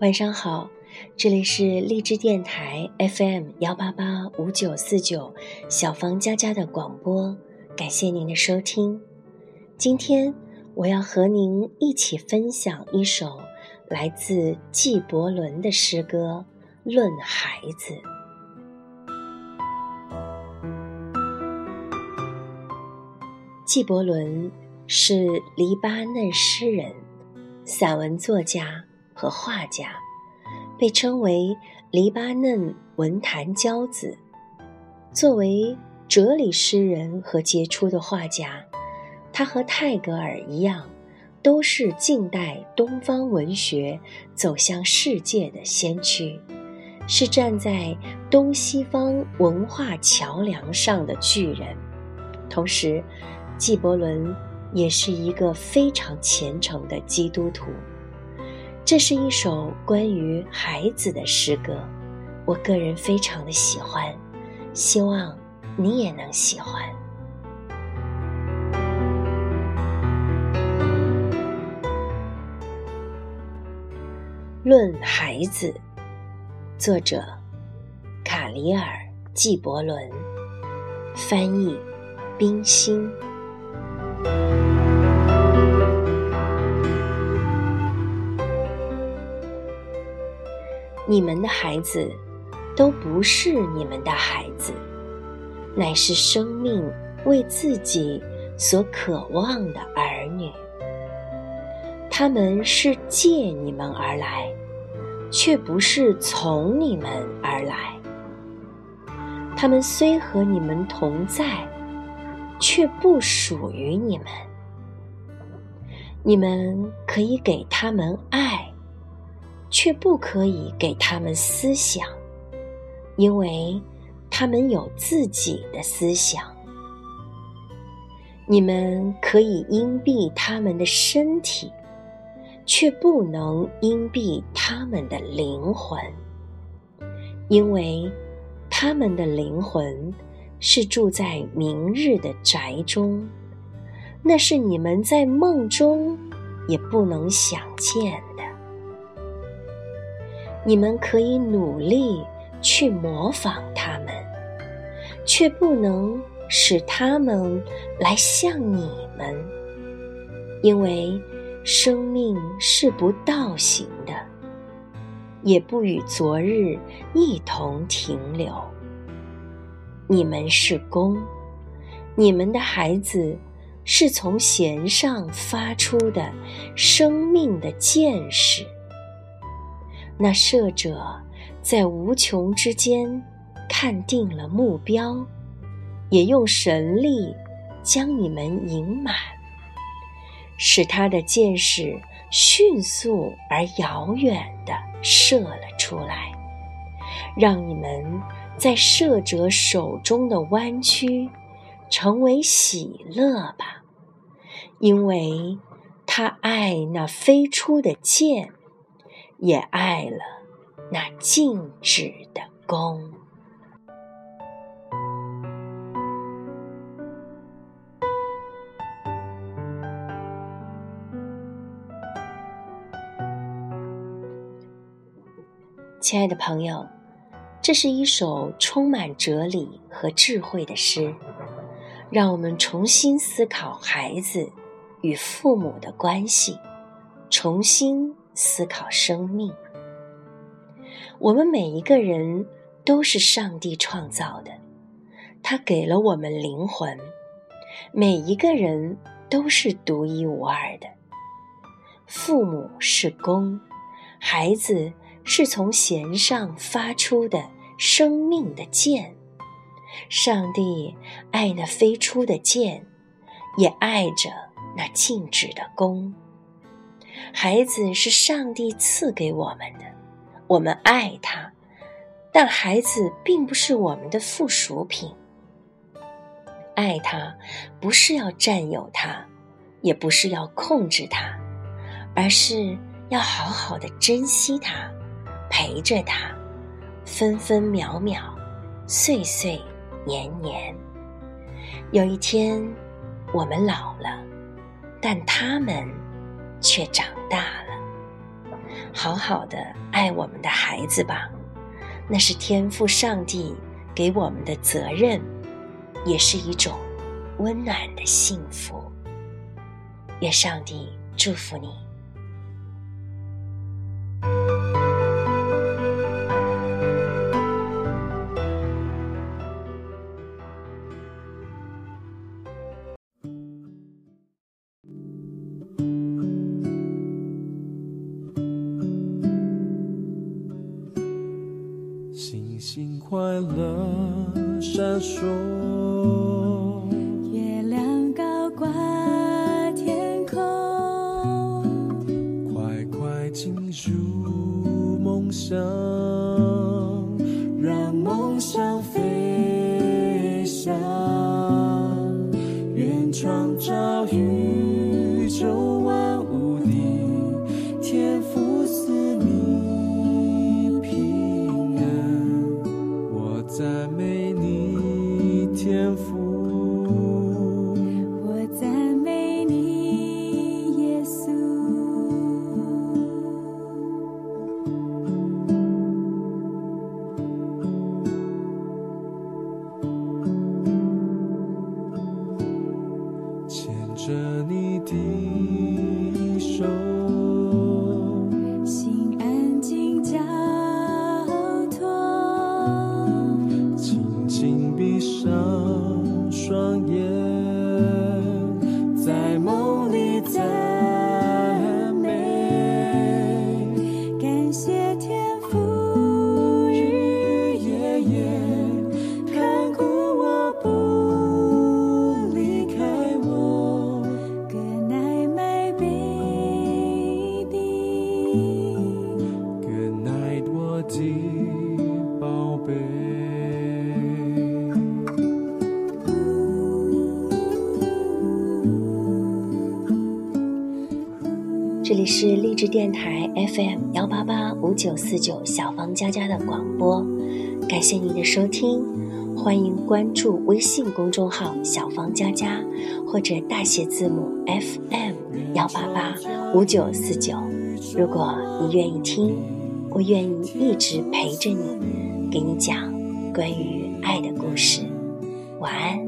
晚上好，这里是荔枝电台 FM 幺八八五九四九小芳佳佳的广播，感谢您的收听。今天我要和您一起分享一首来自纪伯伦的诗歌《论孩子》。纪伯伦是黎巴嫩诗人、散文作家。和画家，被称为黎巴嫩文坛骄子。作为哲理诗人和杰出的画家，他和泰戈尔一样，都是近代东方文学走向世界的先驱，是站在东西方文化桥梁上的巨人。同时，纪伯伦也是一个非常虔诚的基督徒。这是一首关于孩子的诗歌，我个人非常的喜欢，希望你也能喜欢。《论孩子》，作者卡里尔·纪伯伦，翻译冰心。你们的孩子，都不是你们的孩子，乃是生命为自己所渴望的儿女。他们是借你们而来，却不是从你们而来。他们虽和你们同在，却不属于你们。你们可以给他们爱。却不可以给他们思想，因为他们有自己的思想。你们可以荫蔽他们的身体，却不能荫蔽他们的灵魂，因为他们的灵魂是住在明日的宅中，那是你们在梦中也不能想见的。你们可以努力去模仿他们，却不能使他们来像你们，因为生命是不倒行的，也不与昨日一同停留。你们是弓，你们的孩子是从弦上发出的生命的箭矢。那射者在无穷之间看定了目标，也用神力将你们引满，使他的箭矢迅速而遥远地射了出来，让你们在射者手中的弯曲成为喜乐吧，因为他爱那飞出的箭。也爱了那静止的弓。亲爱的朋友，这是一首充满哲理和智慧的诗，让我们重新思考孩子与父母的关系，重新。思考生命，我们每一个人都是上帝创造的，他给了我们灵魂，每一个人都是独一无二的。父母是弓，孩子是从弦上发出的生命的箭。上帝爱那飞出的箭，也爱着那静止的弓。孩子是上帝赐给我们的，我们爱他，但孩子并不是我们的附属品。爱他，不是要占有他，也不是要控制他，而是要好好的珍惜他，陪着他，分分秒秒，岁岁年年。有一天，我们老了，但他们。却长大了，好好的爱我们的孩子吧，那是天赋上帝给我们的责任，也是一种温暖的幸福。愿上帝祝福你。快乐闪烁，月亮高挂天空，快快进入梦乡，是励志电台 FM 幺八八五九四九小芳佳佳的广播，感谢您的收听，欢迎关注微信公众号“小芳佳佳”或者大写字母 FM 幺八八五九四九。如果你愿意听，我愿意一直陪着你，给你讲关于爱的故事。晚安。